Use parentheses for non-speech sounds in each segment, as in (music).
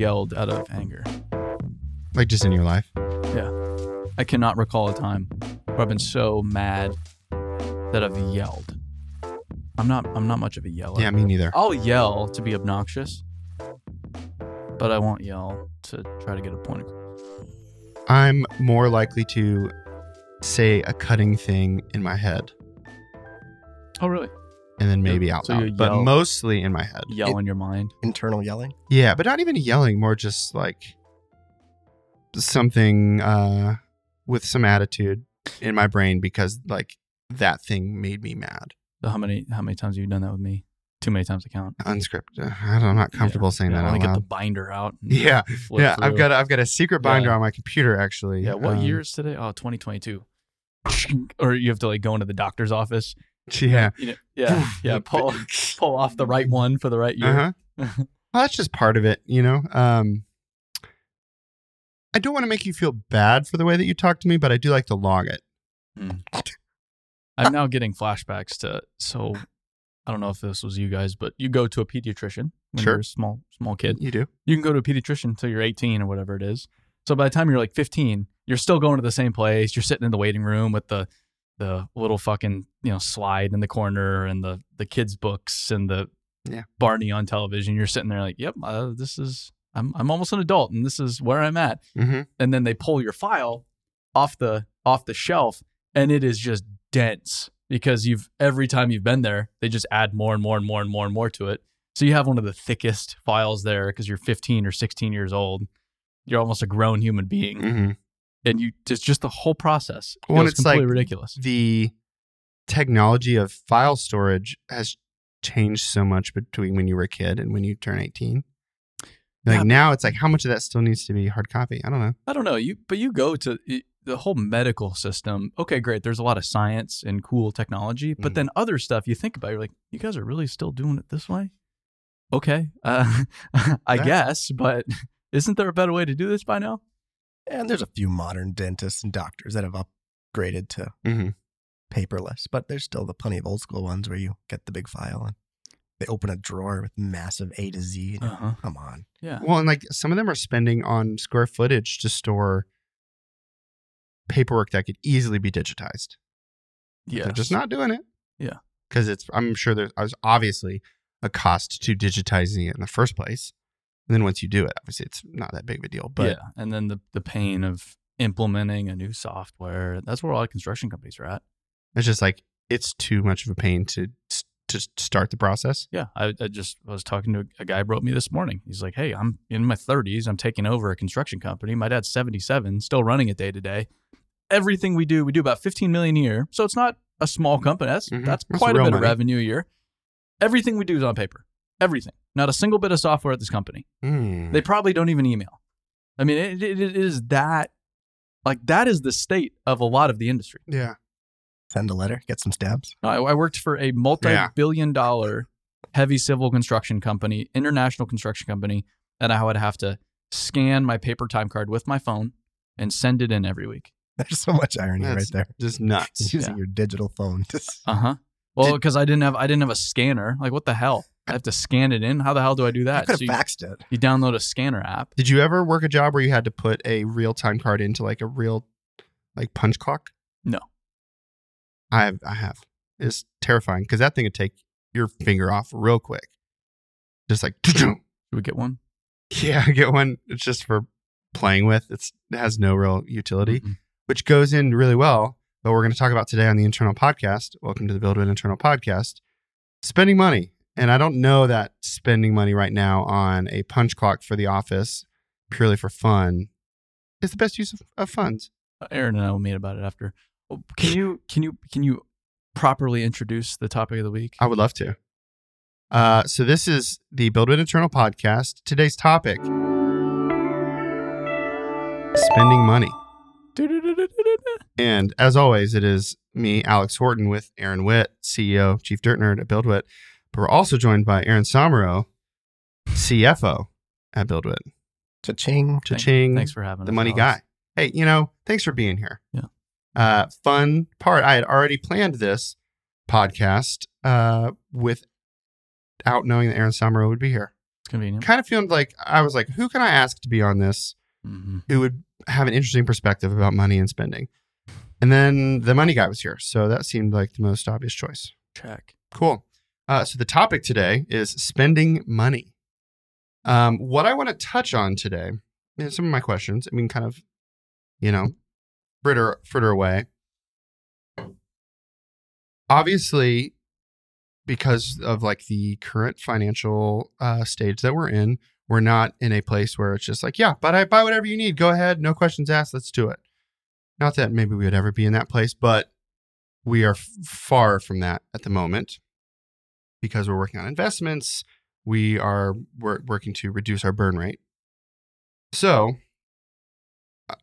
yelled out of anger? Like just in your life. Yeah. I cannot recall a time where I've been so mad that I've yelled. I'm not. I'm not much of a yeller. Yeah, me neither. I'll yell to be obnoxious, but I won't yell to try to get a point. across. I'm more likely to say a cutting thing in my head Oh, really? And then maybe out So loud, but yell- mostly in my head. Yell in your mind. Internal yelling. Yeah, but not even yelling, more just like something uh with some attitude in my brain because like that thing made me mad. So how many? How many times have you done that with me? Too many times to count. Unscripted. I don't, I'm not comfortable saying yeah, that I want to get the binder out. and Yeah, (laughs) flip yeah, I've got a, I've got a secret binder Yeah. on my computer actually. Yeah, what Um, year is today? Oh, 2022. (laughs) or you have to like go into the doctor's office. (laughs) Yeah. You know, yeah, (laughs) yeah. Pull pull off the right one for the right year. Uh huh. (laughs) well, that's just part of it, you know. Um, I don't want to make you feel bad for the way that you talk to me, but I do like to log it. I'm now getting flashbacks to so I don't know if this was you guys, but you go to a pediatrician when Sure. you're a small small kid. You do. You can go to a pediatrician until you're 18 or whatever it is. So by the time you're like 15, you're still going to the same place. You're sitting in the waiting room with the the little fucking you know slide in the corner and the the kids books and the Yeah. Barney on television. You're sitting there like, yep, uh, this is I'm I'm almost an adult and this is where I'm at. Mm-hmm. And then they pull your file off the off the shelf and it is just dense because you've every time you've been there, they just add more and more and more and more and more to it. So you have one of the thickest files there because you're 15 or 16 years old. You're almost a grown human being, Mm-hmm. And you just just the whole process. Well, it's like- ridiculous. The technology of file storage has changed so much between when you were a kid and when you turn 18. Like Yeah. now, it's like how much of that still needs to be hard copy? I don't know. I don't know you, but you go to the whole medical system. Okay, great. There's a lot of science and cool technology, but Mhm. then other stuff you think about, you're like, you guys are really still doing it this way. Okay, uh, (laughs) I Yeah. guess, but (laughs) isn't there a better way to do this by now? And there's a few modern dentists and doctors that have upgraded to Mm-hmm. paperless, but there's still the plenty of old school ones where you get the big file and they open a drawer with massive A to Z. and- Uh-huh. Come on. Yeah. Well, and like some of them are spending on square footage to store paperwork that could easily be digitized. Yeah. They're just not doing it. Yeah. Because it's, I'm sure there's there's obviously a cost to digitizing it in the first place. And then once you do it, obviously it's not that big of a deal. But yeah. And then the, the pain of implementing a new software. That's where a lot of construction companies are at. it's just like, it's too much of a pain to to start the process. Yeah. I, I just was talking to a guy wrote me this morning. He's like, Hey, I'm in my 30s. I'm taking over a construction company. My dad's 77, still running it day to day. Everything we do, we do about 15 million a year. So it's not a small company. That's, Mhm. that's That's quite a bit of revenue a year. Everything we do is on paper. Everything. Not a single bit of software at this company. Hmm. They probably don't even email. I mean, it, it, it is that, like, that is the state of a lot of the industry. yeah. Send a letter, get some stabs. No, I, I worked for a multi-billion dollar heavy civil construction company, international construction company, and I would have to scan my paper time card with my phone and send it in every week. There's so much irony That's right there. Just (laughs) nuts. Using Yeah. your digital phone. Uh huh. Well, because I didn't have I didn't have a scanner. Like, what the hell? I have to scan it in. How the hell do I do that? I that? could So have you, faxed it. you download a scanner app. Did you ever work a job where you had to put a real time card into like a real like punch clock? No. I have I have. It's terrifying because that thing would take your finger off real quick. Just like Should we (laughs) get one? yeah, I get one. It's just for playing with. It's it has no real utility, Mm-mm. which goes in really well. But we're going to talk about today on the internal podcast. Welcome to the BuildWitt Internal podcast. Spending money, and I don't know that spending money right now on a punch clock for the office purely for fun is the best use of, of funds. Aaron and I will meet about it after. Oh, Can you can you can you properly introduce the topic of the week? I would love to. Uh, so this is the BuildWitt Internal podcast. Today's topic: spending money. And as always, it is me, Alex Horton, with Aaron Witt, CEO, Chief Dirt Nerd at BuildWitt. But we're also joined by Aaron Somero, CFO at BuildWitt. Cha-ching. Cha-ching, Thanks for having the us, money Alex. guy. Hey, you know, thanks for being here. Yeah. Uh, fun part. I had already planned this podcast uh, without knowing that Aaron Somero would be here. It's convenient. kind of feeling like I was like, who can I ask to be on this Mm-hmm. who would have an interesting perspective about money and spending? And then the money guy was here. So that seemed like the most obvious choice. Check. Cool. Uh, so the topic today is spending money. Um, what I want to touch on today, some of my questions, I mean, kind of, you know, fritter, fritter away. Obviously, because of like the current financial uh, stage that we're in, we're not in a place where it's just like, yeah, but I buy whatever you need. Go ahead, no questions asked. Let's do it. Not that maybe we would ever be in that place, but we are far from that at the moment because we're working on investments. We are we're working to reduce our burn rate. So,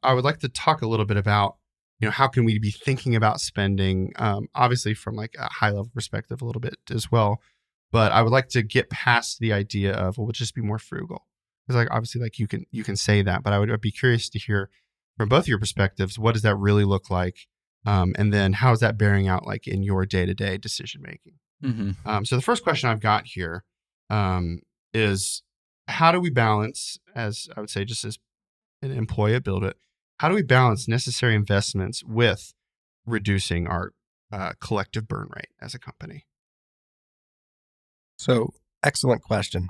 I- would like to talk a little bit about, you know, how can we be thinking about spending? Um, obviously, from like a high level perspective, a little bit as well. But I would like to get past the idea of well, we'll just be more frugal because, like, obviously, like you can you can say that, but I would I'd be curious to hear from both your perspectives. What does that really look like? Um, and then how is that bearing out like in your day to day decision making? Mm-hmm. Um, so the first question I've got here um, is how do we balance, as I would say, just as an employee at BuildWitt, how do we balance necessary investments with reducing our uh, collective burn rate as a company? So, excellent question.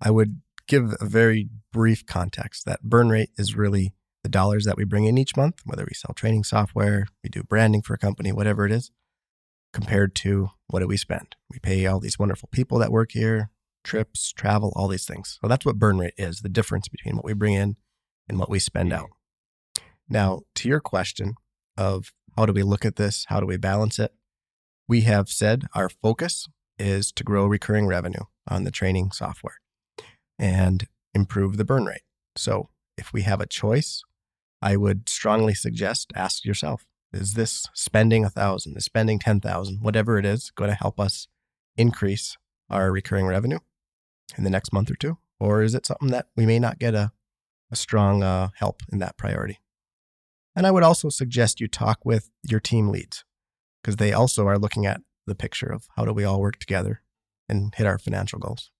I would give a very brief context that burn rate is really the dollars that we bring in each month, whether we sell training software, we do branding for a company, whatever it is, compared to what do we spend? We pay all these wonderful people that work here, trips, travel, all these things. So that's what burn rate is the difference between what we bring in and what we spend out. Now, to your question of how do we look at this? How do we balance it? We have said our focus is to grow recurring revenue on the training software and improve the burn rate. So, if we have a choice, I would strongly suggest ask yourself, is this spending a thousand, is spending 10,000, whatever it is, going to help us increase our recurring revenue in the next month or two? Or is it something that we may not get a, a strong uh, help in that priority? And I would also suggest you talk with your team leads because they also are looking at the picture of how do we all work together and hit our financial goals.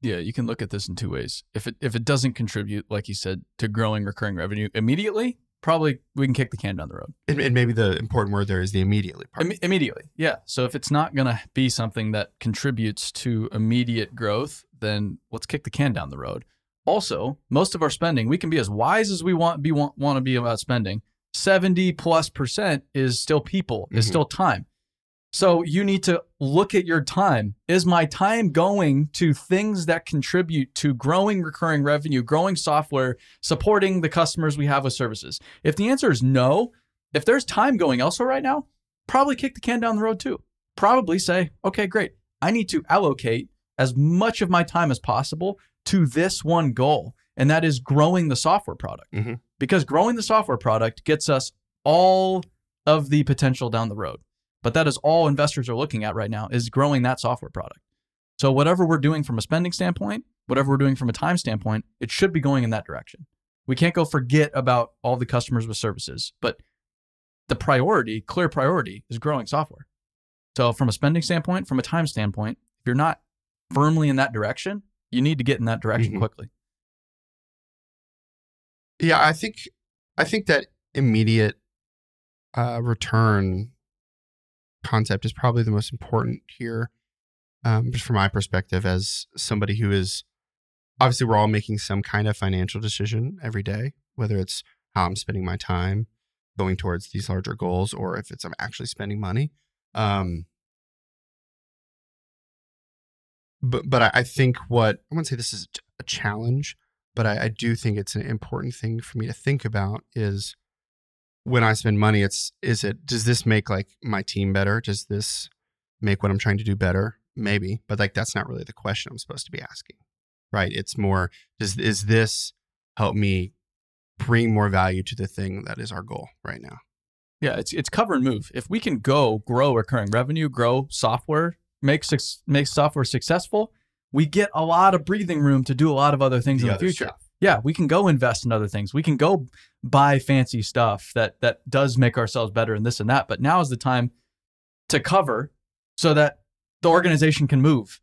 Yeah, you can look at this in two ways. If it if it doesn't contribute, like you said, to growing recurring revenue immediately, probably we can kick the can down the road. And, and maybe the important word there is the immediately part. Imme- immediately, yeah. So if it's not going to be something that contributes to immediate growth, then let's kick the can down the road. Also, most of our spending, we can be as wise as we want be want, want to be about spending. 70 plus percent is still people, is Mhm. still time. So you need to look at your time. Is my time going to things that contribute to growing recurring revenue, growing software, supporting the customers we have with services? If the answer is no, if there's time going elsewhere right now, probably kick the can down the road too. Probably say, okay, great. I need to allocate as much of my time as possible to this one goal, and that is growing the software product. Mhm. Because growing the software product gets us all of the potential down the road. But that is all investors are looking at right now is growing that software product. So whatever we're doing from a spending standpoint, whatever we're doing from a time standpoint, it should be going in that direction. We can't go forget about all the customers with services, but the priority, clear priority, is growing software. So, from a spending standpoint, from a time standpoint, if you're not firmly in that direction, you need to get in that direction Mhm. quickly. Yeah, I think I think that immediate uh, return concept is probably the most important here, um, just from my perspective as somebody who is obviously we're all making some kind of financial decision every day, whether it's how I'm spending my time going towards these larger goals or if it's I'm actually spending money. Um, but but I, I think what I wouldn't say this is a challenge, but I, I do think it's an important thing for me to think about is when I spend money, it's is it does this make like my team better? Does this make what I'm trying to do better? Maybe, but like that's not really the question I'm supposed to be asking, right? It's more does is this help me bring more value to the thing that is our goal right now? Yeah, it's it's cover and move. If we can go grow recurring revenue, grow software, make suc make software successful, we get a lot of breathing room to do a lot of other things in the future. stuff. Yeah, we can go invest in other things. We can go buy fancy stuff that that does make ourselves better and this and that. But now is the time to cover so that the organization can move.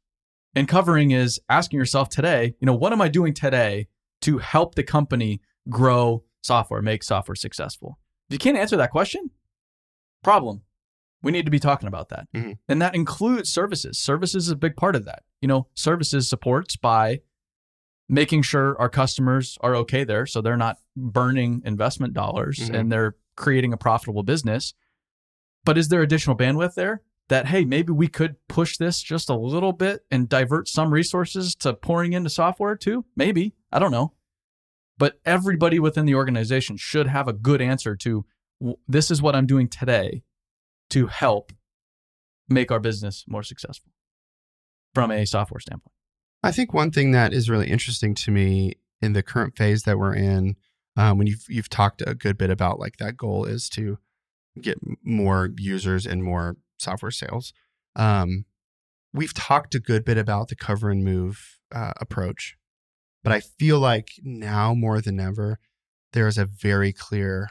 And covering is asking yourself today, you know, what am I doing today to help the company grow software, make software successful? If you can't answer that question, problem. We need to be talking about that. Mhm. And that includes services. Services is a big part of that. You know, services supports by making sure our customers are okay there so they're not burning investment dollars Mhm. and they're creating a profitable business. But is there additional bandwidth there that hey, maybe we could push this just a little bit and divert some resources to pouring into software too? Maybe. I don't know. But everybody within the organization should have a good answer to this is what I'm doing today to help make our business more successful from a software standpoint. I think one thing that is really interesting to me in the current phase that we're in, um, when you've you've talked a good bit about like that goal is to get more users and more software sales. Um, we've talked a good bit about the cover and move uh, approach, but I feel like now more than ever, there is a very clear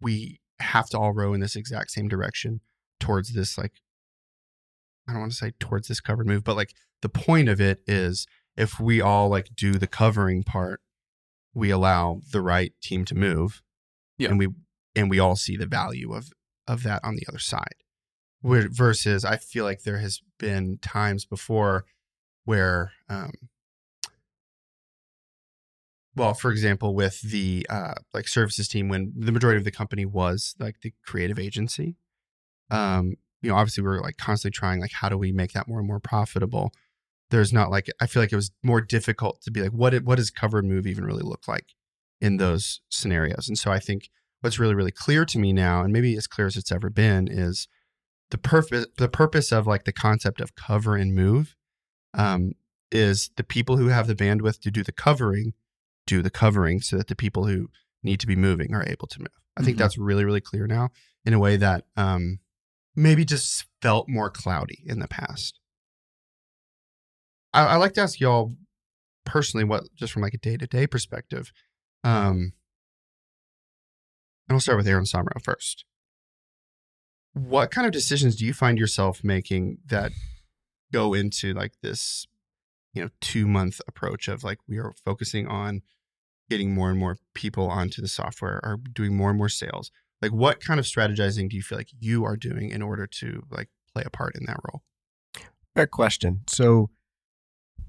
we have to all row in this exact same direction towards this like I don't want to say towards this covered move, but like the point of it is if we all like do the covering part, we allow the right team to move. Yeah. And we and we all see the value of of that on the other side. Where versus I feel like there has been times before where um well, for example, with the uh, like services team, when the majority of the company was like the creative agency, um, you know, obviously we were like constantly trying like how do we make that more and more profitable. There's not like I feel like it was more difficult to be like what it, what does cover and move even really look like in those scenarios. And so I think what's really really clear to me now, and maybe as clear as it's ever been, is the purpose the purpose of like the concept of cover and move um, is the people who have the bandwidth to do the covering do the covering so that the people who need to be moving are able to move. I think Mhm. that's really really clear now in a way that um, maybe just felt more cloudy in the past. I, I like to ask y'all personally what just from like a day to day perspective. Um, and I'll start with Aaron Somero first. What kind of decisions do you find yourself making that go into like this, you know, two month approach of like we are focusing on getting more and more people onto the software or doing more and more sales? Like what kind of strategizing do you feel like you are doing in order to like play a part in that role? Fair question. So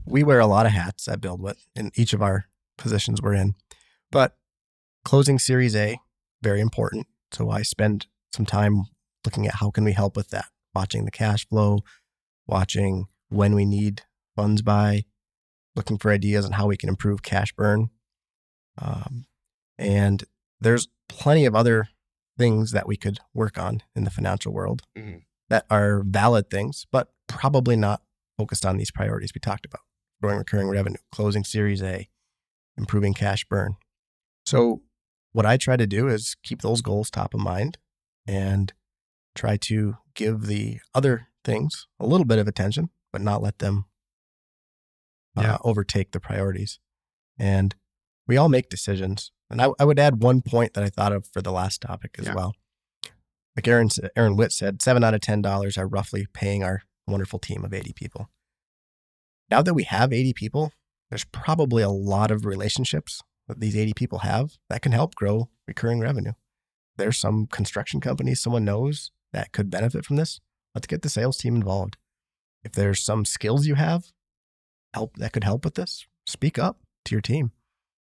we wear a lot of hats at BuildWitt in each of our positions we're in. But closing Series A, very important. So I spend some time looking at how can we help with that, watching the cash flow, watching when we need funds by, looking for ideas on how we can improve cash burn. Um, and there's plenty of other things that we could work on in the financial world Mhm. that are valid things, but probably not focused on these priorities we talked about growing recurring revenue, closing Series A, improving cash burn. So, what I try to do is keep those goals top of mind and try to give the other things a little bit of attention, but not let them uh, Yeah. overtake the priorities. And we all make decisions. And I, I would add one point that I thought of for the last topic as Yeah. well. Like Aaron, Aaron Witt said, seven out of ten dollars are roughly paying our wonderful team of 80 people. Now that we have 80 people, there's probably a lot of relationships that these 80 people have that can help grow recurring revenue. There's some construction companies someone knows that could benefit from this. Let's get the sales team involved. If there's some skills you have help that could help with this, speak up to your team.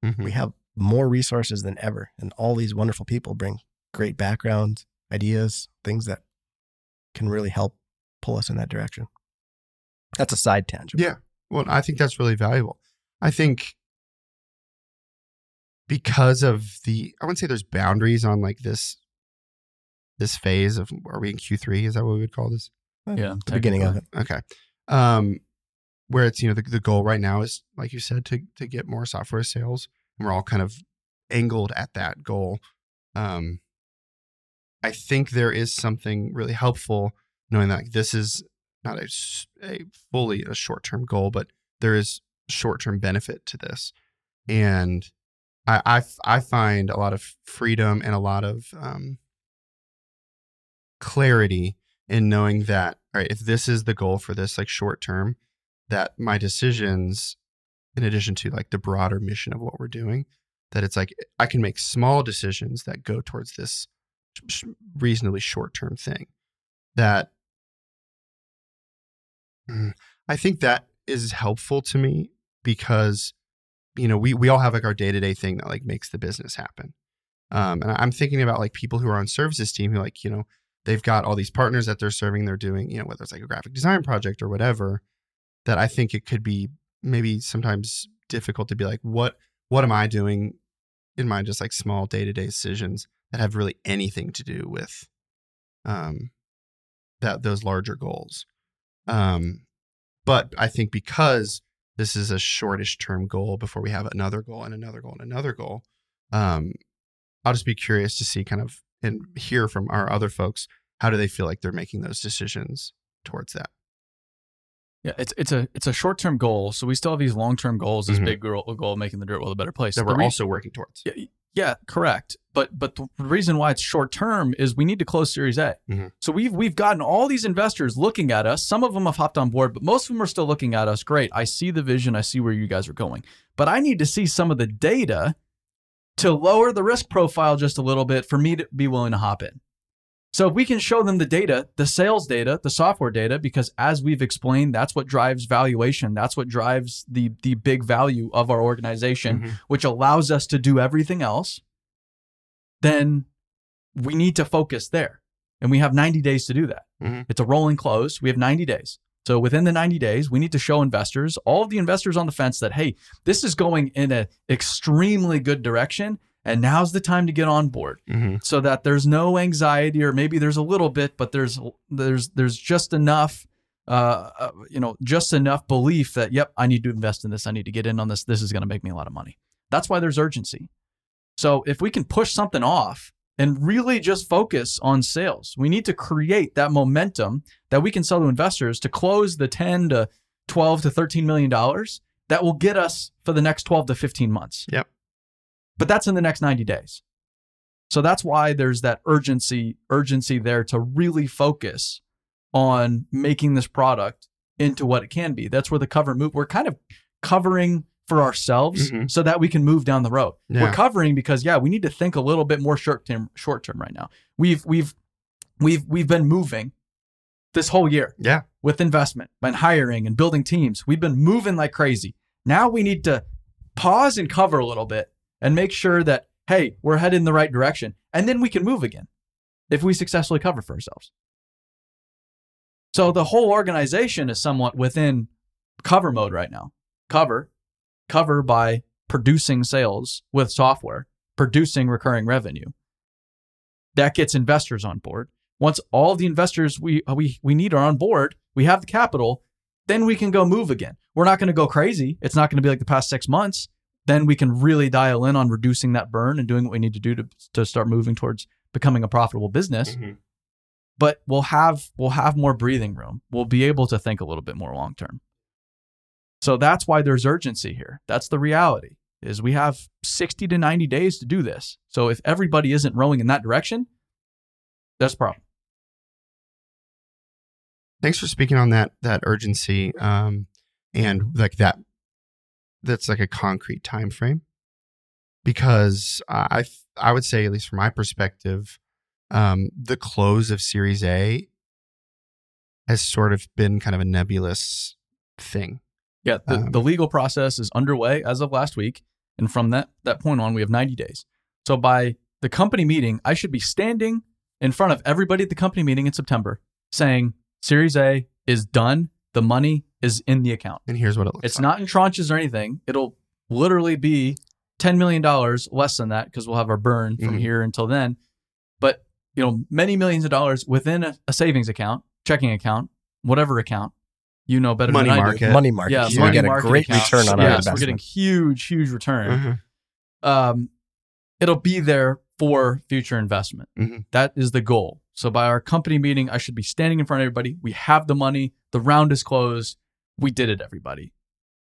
Mhm. We have more resources than ever, and all these wonderful people bring great backgrounds, ideas, things that can really help pull us in that direction. That's a side tangent. Yeah. Well, I think that's really valuable. I think because of the I wouldn't say there's boundaries on like this this phase of are we in Q3? Is that what we would call this? Yeah, the beginning of it. Okay. Um where it's, you know, the, the goal right now is, like you said, to to get more software sales. We're all kind of angled at that goal. Um I think there is something really helpful knowing that this is not a fully a short term goal, but there is short term benefit to this. And I I find a lot of freedom and a lot of um, clarity in knowing that, all right, if this is the goal for this like short term, that my decisions, in addition to like the broader mission of what we're doing, that it's like I can make small decisions that go towards this reasonably short term thing. That Mm, I think that is helpful to me because you know we we all have like our day to day thing that like makes the business happen. Um, and I'm thinking about like people who are on services team who like you know they've got all these partners that they're serving. They're doing you know whether it's like a graphic design project or whatever. That I think it could be maybe sometimes difficult to be like what what am I doing in my just like small day to day decisions that have really anything to do with um that those larger goals. Um, but I think because this is a shortish term goal before we have another goal and another goal and another goal, um, I'll just be curious to see kind of and hear from our other folks how do they feel like they're making those decisions towards that. Yeah, it's it's a it's a short term goal. So we still have these long term goals. This Mhm. big goal, goal of making the dirt world a better place. That we're re- also working towards. Yeah, yeah, correct. But but the reason why it's short term is we need to close Series A. Mhm. So we've we've gotten all these investors looking at us. Some of them have hopped on board, but most of them are still looking at us. Great, I see the vision. I see where you guys are going. But I need to see some of the data to lower the risk profile just a little bit for me to be willing to hop in. So if we can show them the data, the sales data, the software data, because as we've explained, that's what drives valuation. That's what drives the the big value of our organization Mhm. which allows us to do everything else, then we need to focus there. And we have 90 days to do that. Mhm. It's a rolling close. We have 90 days. So within the 90 days, we need to show investors, all of the investors on the fence that, hey, this is going in an extremely good direction. And now's the time to get on board Mhm. so that there's no anxiety or maybe there's a little bit, but there's there's there's just enough uh, uh, you know, just enough belief that, yep, I need to invest in this. I need to get in on this. This is going to make me a lot of money. That's why there's urgency. So if we can push something off and really just focus on sales, we need to create that momentum that we can sell to investors to close the 10 to 12 to 13 million dollars that will get us for the next 12 to 15 months. Yep. But that's in the next 90 days. So that's why there's that urgency urgency there to really focus on making this product into what it can be. That's where the cover move. We're kind of covering for ourselves Mhm. so that we can move down the road. Yeah. We're covering because yeah, we need to think a little bit more short term short term right now. We've we've we've we've been moving this whole year Yeah. with investment and hiring and building teams. We've been moving like crazy. Now we need to pause and cover a little bit and make sure that, hey, we're headed in the right direction. And then we can move again if we successfully cover for ourselves. So the whole organization is somewhat within cover mode right now. Cover, cover by producing sales with software, producing recurring revenue. That gets investors on board. Once all the investors we we we need are on board, we have the capital, then we can go move again. We're not going to go crazy. It's not going to be like the past 6 months. Then we can really dial in on reducing that burn and doing what we need to do to to start moving towards becoming a profitable business Mhm. but we'll have we'll have more breathing room. We'll be able to think a little bit more long term. So that's why there's urgency here. That's the reality. Is we have 60 to 90 days to do this. So if everybody isn't rowing in that direction, that's a problem. Thanks for speaking on that that urgency um, and like that. That's like a concrete time frame, because I I would say at least from my perspective, um, the close of Series A has sort of been kind of a nebulous thing. Yeah, the, Um, the legal process is underway as of last week, and from that that point on, we have 90 days. So by the company meeting, I should be standing in front of everybody at the company meeting in September, saying Series A is done. The money is in the account. And here's what it looks like. It's like. not in tranches or anything. It'll literally be $10 million less than that because we'll have our burn from Mhm. here until then. But, you know, many millions of dollars within a, a savings account, checking account, whatever account, you know better Money than I do. market. Money market. Yeah, so money we get a market great accounts. return on our yes, investment. we're getting huge, huge return. Uh-huh. Um, it'll be there for future investment. Mhm. That is the goal. So by our company meeting, I should be standing in front of everybody. We have the money. The round is closed. We did it, everybody.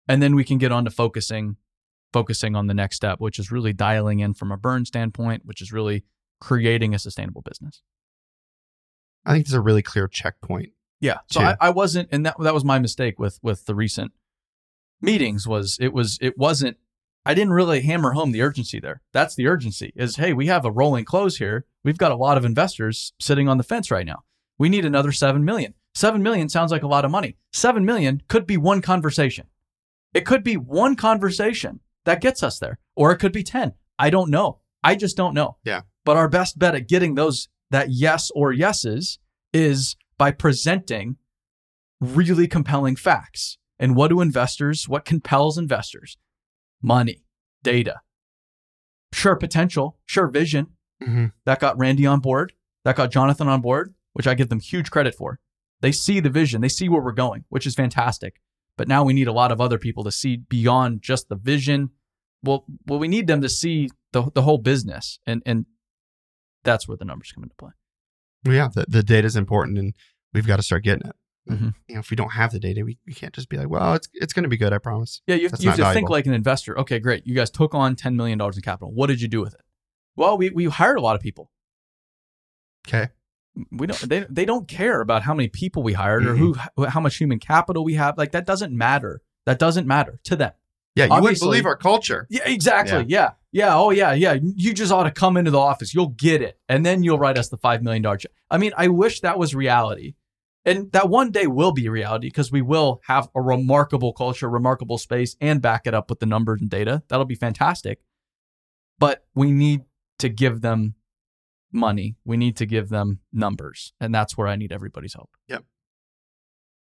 And then we can get on to focusing, focusing on the next step, which is really dialing in from a burn standpoint, which is really creating a sustainable business. I think it's a really clear checkpoint Yeah. So. I, I wasn't, and that that was my mistake with with the recent meetings. Was it was it wasn't. I didn't really hammer home the urgency there. That's the urgency. Is hey, we have a rolling close here. We've got a lot of investors sitting on the fence right now. We need another seven million. Seven million sounds like a lot of money. Seven million could be one conversation. It could be one conversation that gets us there, or it could be ten. I don't know. I just don't know. Yeah. But our best bet at getting those that yes or yeses is by presenting really compelling facts. And what do investors, what compels investors? Money, data, sure potential, sure vision. hmm That got Randy on board, that got Jonathan on board, which I give them huge credit for. They see the vision, they see where we're going, which is fantastic. But now we need a lot of other people to see beyond just the vision. Well, well, we need them to see the the whole business, and and that's where the numbers come into play. Yeah, the, the data is important, and we've got to start getting it. Mhm. You know, if we don't have the data, we, we can't just be like, well, it's it's going to be good, I promise. Yeah, you have, you have to think like an investor. Okay, great. You guys took on $10 million in capital. What did you do with it? Well, we, we hired a lot of people. Okay. We don't they, they don't care about how many people we hired or mm-hmm. who how much human capital we have. Like that doesn't matter. That doesn't matter to them. Yeah, you wouldn't Obviously- believe our culture. Yeah, exactly. Yeah. yeah. Oh yeah, yeah. You just ought to come into the office. You'll get it. And then you'll write us the 5 million dollar check. I mean, I wish that was reality. And that one day will be reality because we will have a remarkable culture, remarkable space, and back it up with the numbers and data. That'll be fantastic. But we need to give them money. We need to give them numbers. And that's where I need everybody's help. Yeah.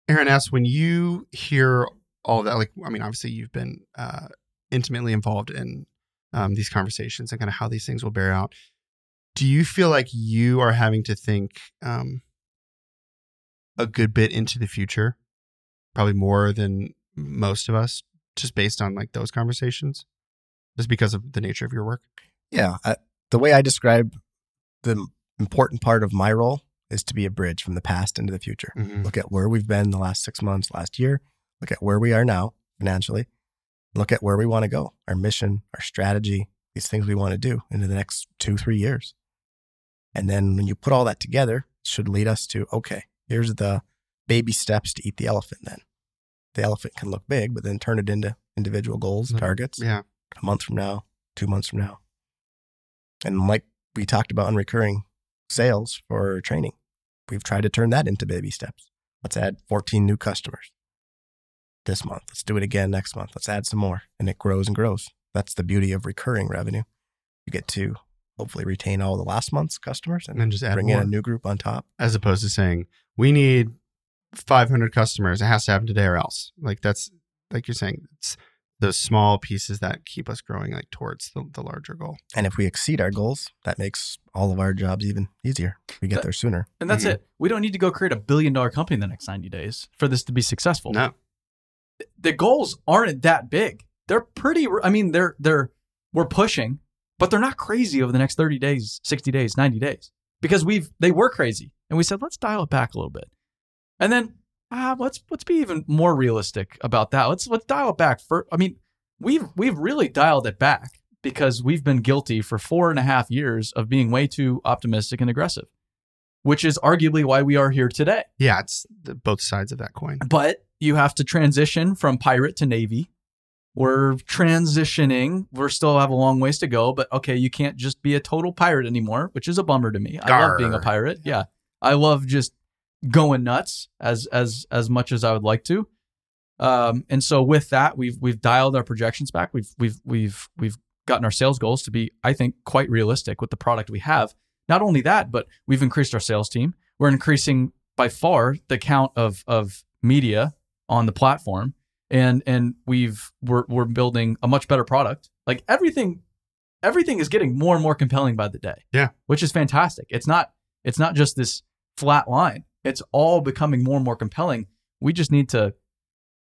Aaron asks, when you hear all that, like, I mean, obviously you've been uh, intimately involved in um, these conversations and kind of how these things will bear out. Do you feel like you are having to think um, a good bit into the future, probably more than most of us, just based on like those conversations, just because of the nature of your work? Yeah. I, the way I describe the important part of my role is to be a bridge from the past into the future. Mm-hmm. Look at where we've been the last six months, last year. Look at where we are now financially. Look at where we want to go, our mission, our strategy, these things we want to do into the next two, three years. And then when you put all that together, it should lead us to okay, here's the baby steps to eat the elephant then. The elephant can look big, but then turn it into individual goals, Mhm. targets Yeah. a month from now, two months from now. And like we talked about on recurring sales for training, we've tried to turn that into baby steps. Let's add 14 new customers this month. Let's do it again next month. Let's add some more. And it grows and grows. That's the beauty of recurring revenue. You get to hopefully retain all the last month's customers and And then just add bring more. in a new group on top. as opposed to saying we need 500 customers it has to happen today or else like that's like you're saying it's those small pieces that keep us growing like towards the, the larger goal And if we exceed our goals, that makes all of our jobs even easier. We get That- there sooner. And that's Mhm. it. We don't need to go create a billion dollar company in the next 90 days for this to be successful. no the goals aren't that big. They're pretty. I mean, they're they're we're pushing, but they're not crazy over the next thirty days, sixty days, ninety days because we've they were crazy, and we said let's dial it back a little bit, and then ah, let's let's be even more realistic about that. Let's let's dial it back for. I mean, we've we've really dialed it back because we've been guilty for four and a half years of being way too optimistic and aggressive, which is arguably why we are here today. yeah it's the, both sides of that coin But you have to transition from pirate to navy. We're transitioning. We're still have a long ways to go, but okay, you can't just be a total pirate anymore, which is a bummer to me. I love being a pirate. Yeah. I love just going nuts as as as much as I would like to. Um, and so with that, we've we've dialed our projections back. We've we've we've we've gotten our sales goals to be, I think, quite realistic with the product we have. Not only that, but we've increased our sales team. We're increasing by far the count of of media on the platform, and and we've we're we're building a much better product. Like everything, everything is getting more and more compelling by the day. Yeah. which is fantastic. It's not it's not just this flat line. It's all becoming more and more compelling. We just need to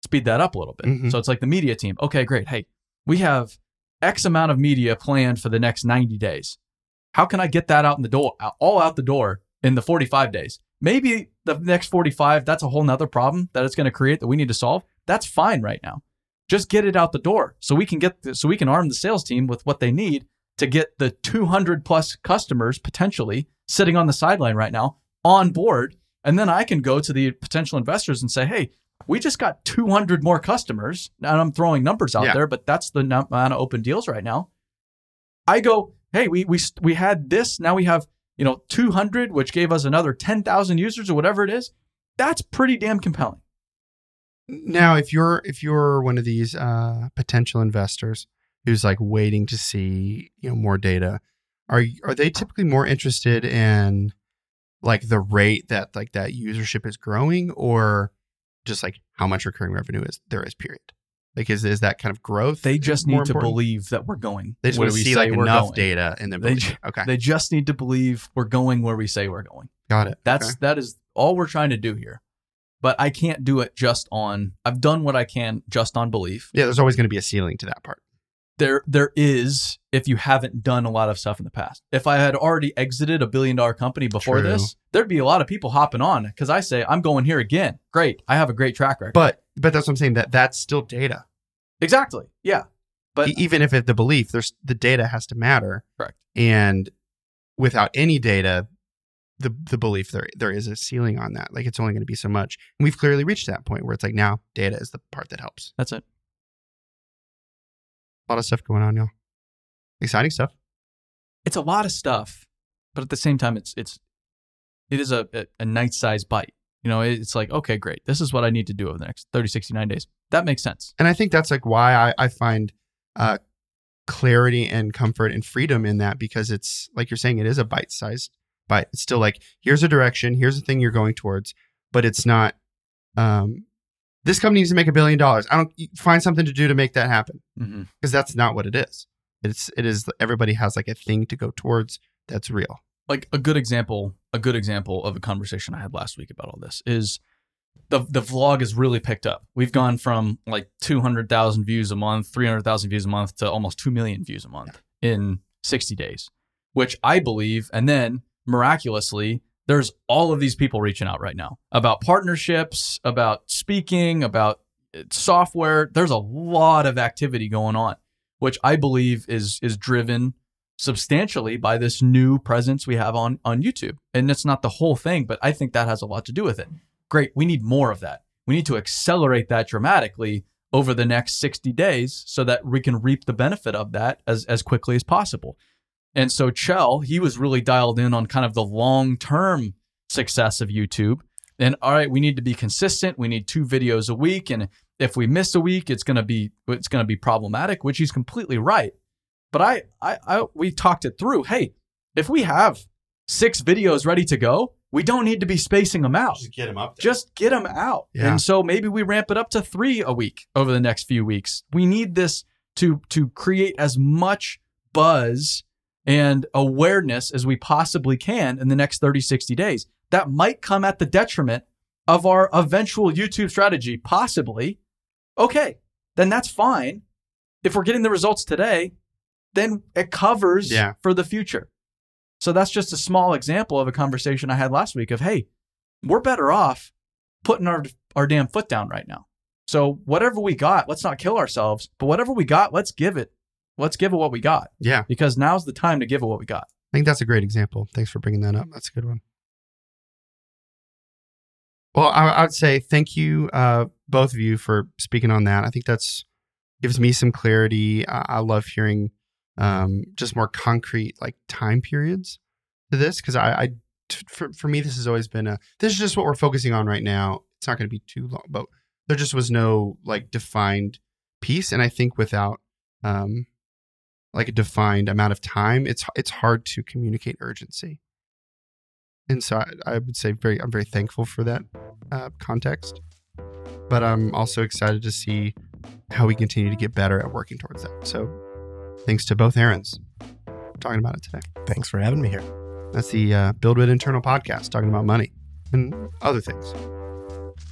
speed that up a little bit. Mhm. So it's like the media team. Okay, great. Hey, we have X amount of media planned for the next 90 days. How can I get that out in the door, all out the door in the 45 days? Maybe the next 45, that's a whole nother problem that it's going to create that we need to solve. That's fine right now. Just get it out the door so we can get, the, so we can arm the sales team with what they need to get the 200 plus customers potentially sitting on the sideline right now on board And then I can go to the potential investors and say, hey, we just got 200 more customers. And I'm throwing numbers out Yeah. there, but that's the amount of open deals right now. I go, hey, we we we had this. Now we have you know 200, which gave us another 10,000 users or whatever it is. That's pretty damn compelling. Now, if you're if you're one of these uh, potential investors who's like waiting to see you know more data, are are they typically more interested in like the rate that like that usership is growing, or just like how much recurring revenue is there is? Period. Like, is is that kind of growth? They just need to important? believe that we're going. They just want to we see like enough going. data and then They ju- okay, They just need to believe we're going where we say we're going. got it. That's Okay. that is all we're trying to do here. But I can't do it just on I've done what I can just on belief. yeah. There's always going to be a ceiling to that part. There there is if you haven't done a lot of stuff in the past. If I had already exited a billion dollar company before True. this, there'd be a lot of people hopping on cuz I say I'm going here again. Great. I have a great track record. But but that's what I'm saying. That that's still data. exactly. Yeah. But even if it's the belief, there's the data has to matter. Correct. And without any data, the the belief there there is a ceiling on that. Like it's only going to be so much. And we've clearly reached that point where it's like now data is the part that helps. that's it. A lot of stuff going on, y'all. Exciting stuff. It's a lot of stuff, but at the same time it's it's it is a a, a nice sized bite. You know, it's like, okay, great. This is what I need to do over the next 30, 69 days. That makes sense. And I think that's like why I, I find uh, clarity and comfort and freedom in that because it's like you're saying, it is a bite sized bite. It's still like, here's a direction, here's the thing you're going towards, but it's not, um, this company needs to make a billion dollars. I don't find something to do to make that happen Mm-hmm. because that's not what it is. It's, it is, everybody has like a thing to go towards that's real. like a good example a good example of a conversation i had last week about all this is the the vlog has really picked up we've gone from like 200000 views a month 300000 views a month to almost 2 million views a month in 60 days which i believe and then miraculously there's all of these people reaching out right now about partnerships about speaking about uh, software there's a lot of activity going on which i believe is is driven substantially by this new presence we have on on YouTube. And it's not the whole thing, but I think that has a lot to do with it. Great, we need more of that. We need to accelerate that dramatically over the next 60 days so that we can reap the benefit of that as as quickly as possible. And so Chell, he was really dialed in on kind of the long-term success of YouTube. And all right, we need to be consistent. We need two videos a week and if we miss a week, it's going to be it's going to be problematic, which he's completely right. But I, I, I, we talked it through. Hey, if we have six videos ready to go, we don't need to be spacing them out. Just get them up. There. Just get them out. Yeah. And so maybe we ramp it up to three a week over the next few weeks. We need this to to create as much buzz and awareness as we possibly can in the next 30, 60 days. That might come at the detriment of our eventual YouTube strategy, possibly. Okay, then that's fine. If we're getting the results today, then it covers Yeah. for the future. So that's just a small example of a conversation I had last week of, hey, we're better off putting our our damn foot down right now. So whatever we got, let's not kill ourselves, but whatever we got, let's give it. Let's give it what we got Yeah. because now's the time to give it what we got. I think that's a great example. Thanks for bringing that up. That's a good one. Well, I, I would say thank you, uh, both of you, for speaking on that. I think that's gives me some clarity. I, I love hearing um, just more concrete like time periods to this because I, I t- for, for me, this has always been a. This is just what we're focusing on right now. It's not going to be too long, but there just was no like defined piece, and I think without um, like a defined amount of time, it's it's hard to communicate urgency. And so I, I would say very I'm very thankful for that uh, context, but I'm also excited to see how we continue to get better at working towards that. So thanks to both Aaron's talking about it today. Thanks for having me here. That's the uh, BuildWitt Internal podcast talking about money and other things,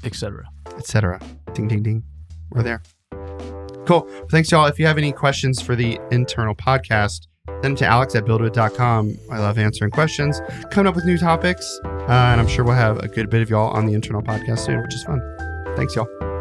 Etc. etc. Ding ding ding, we're there. Cool. Thanks, y'all. If you have any questions for the internal podcast, send them to alex at buildwitt.com. I love answering questions, coming up with new topics, uh, and I'm sure we'll have a good bit of y'all on the internal podcast soon, which is fun. Thanks, y'all.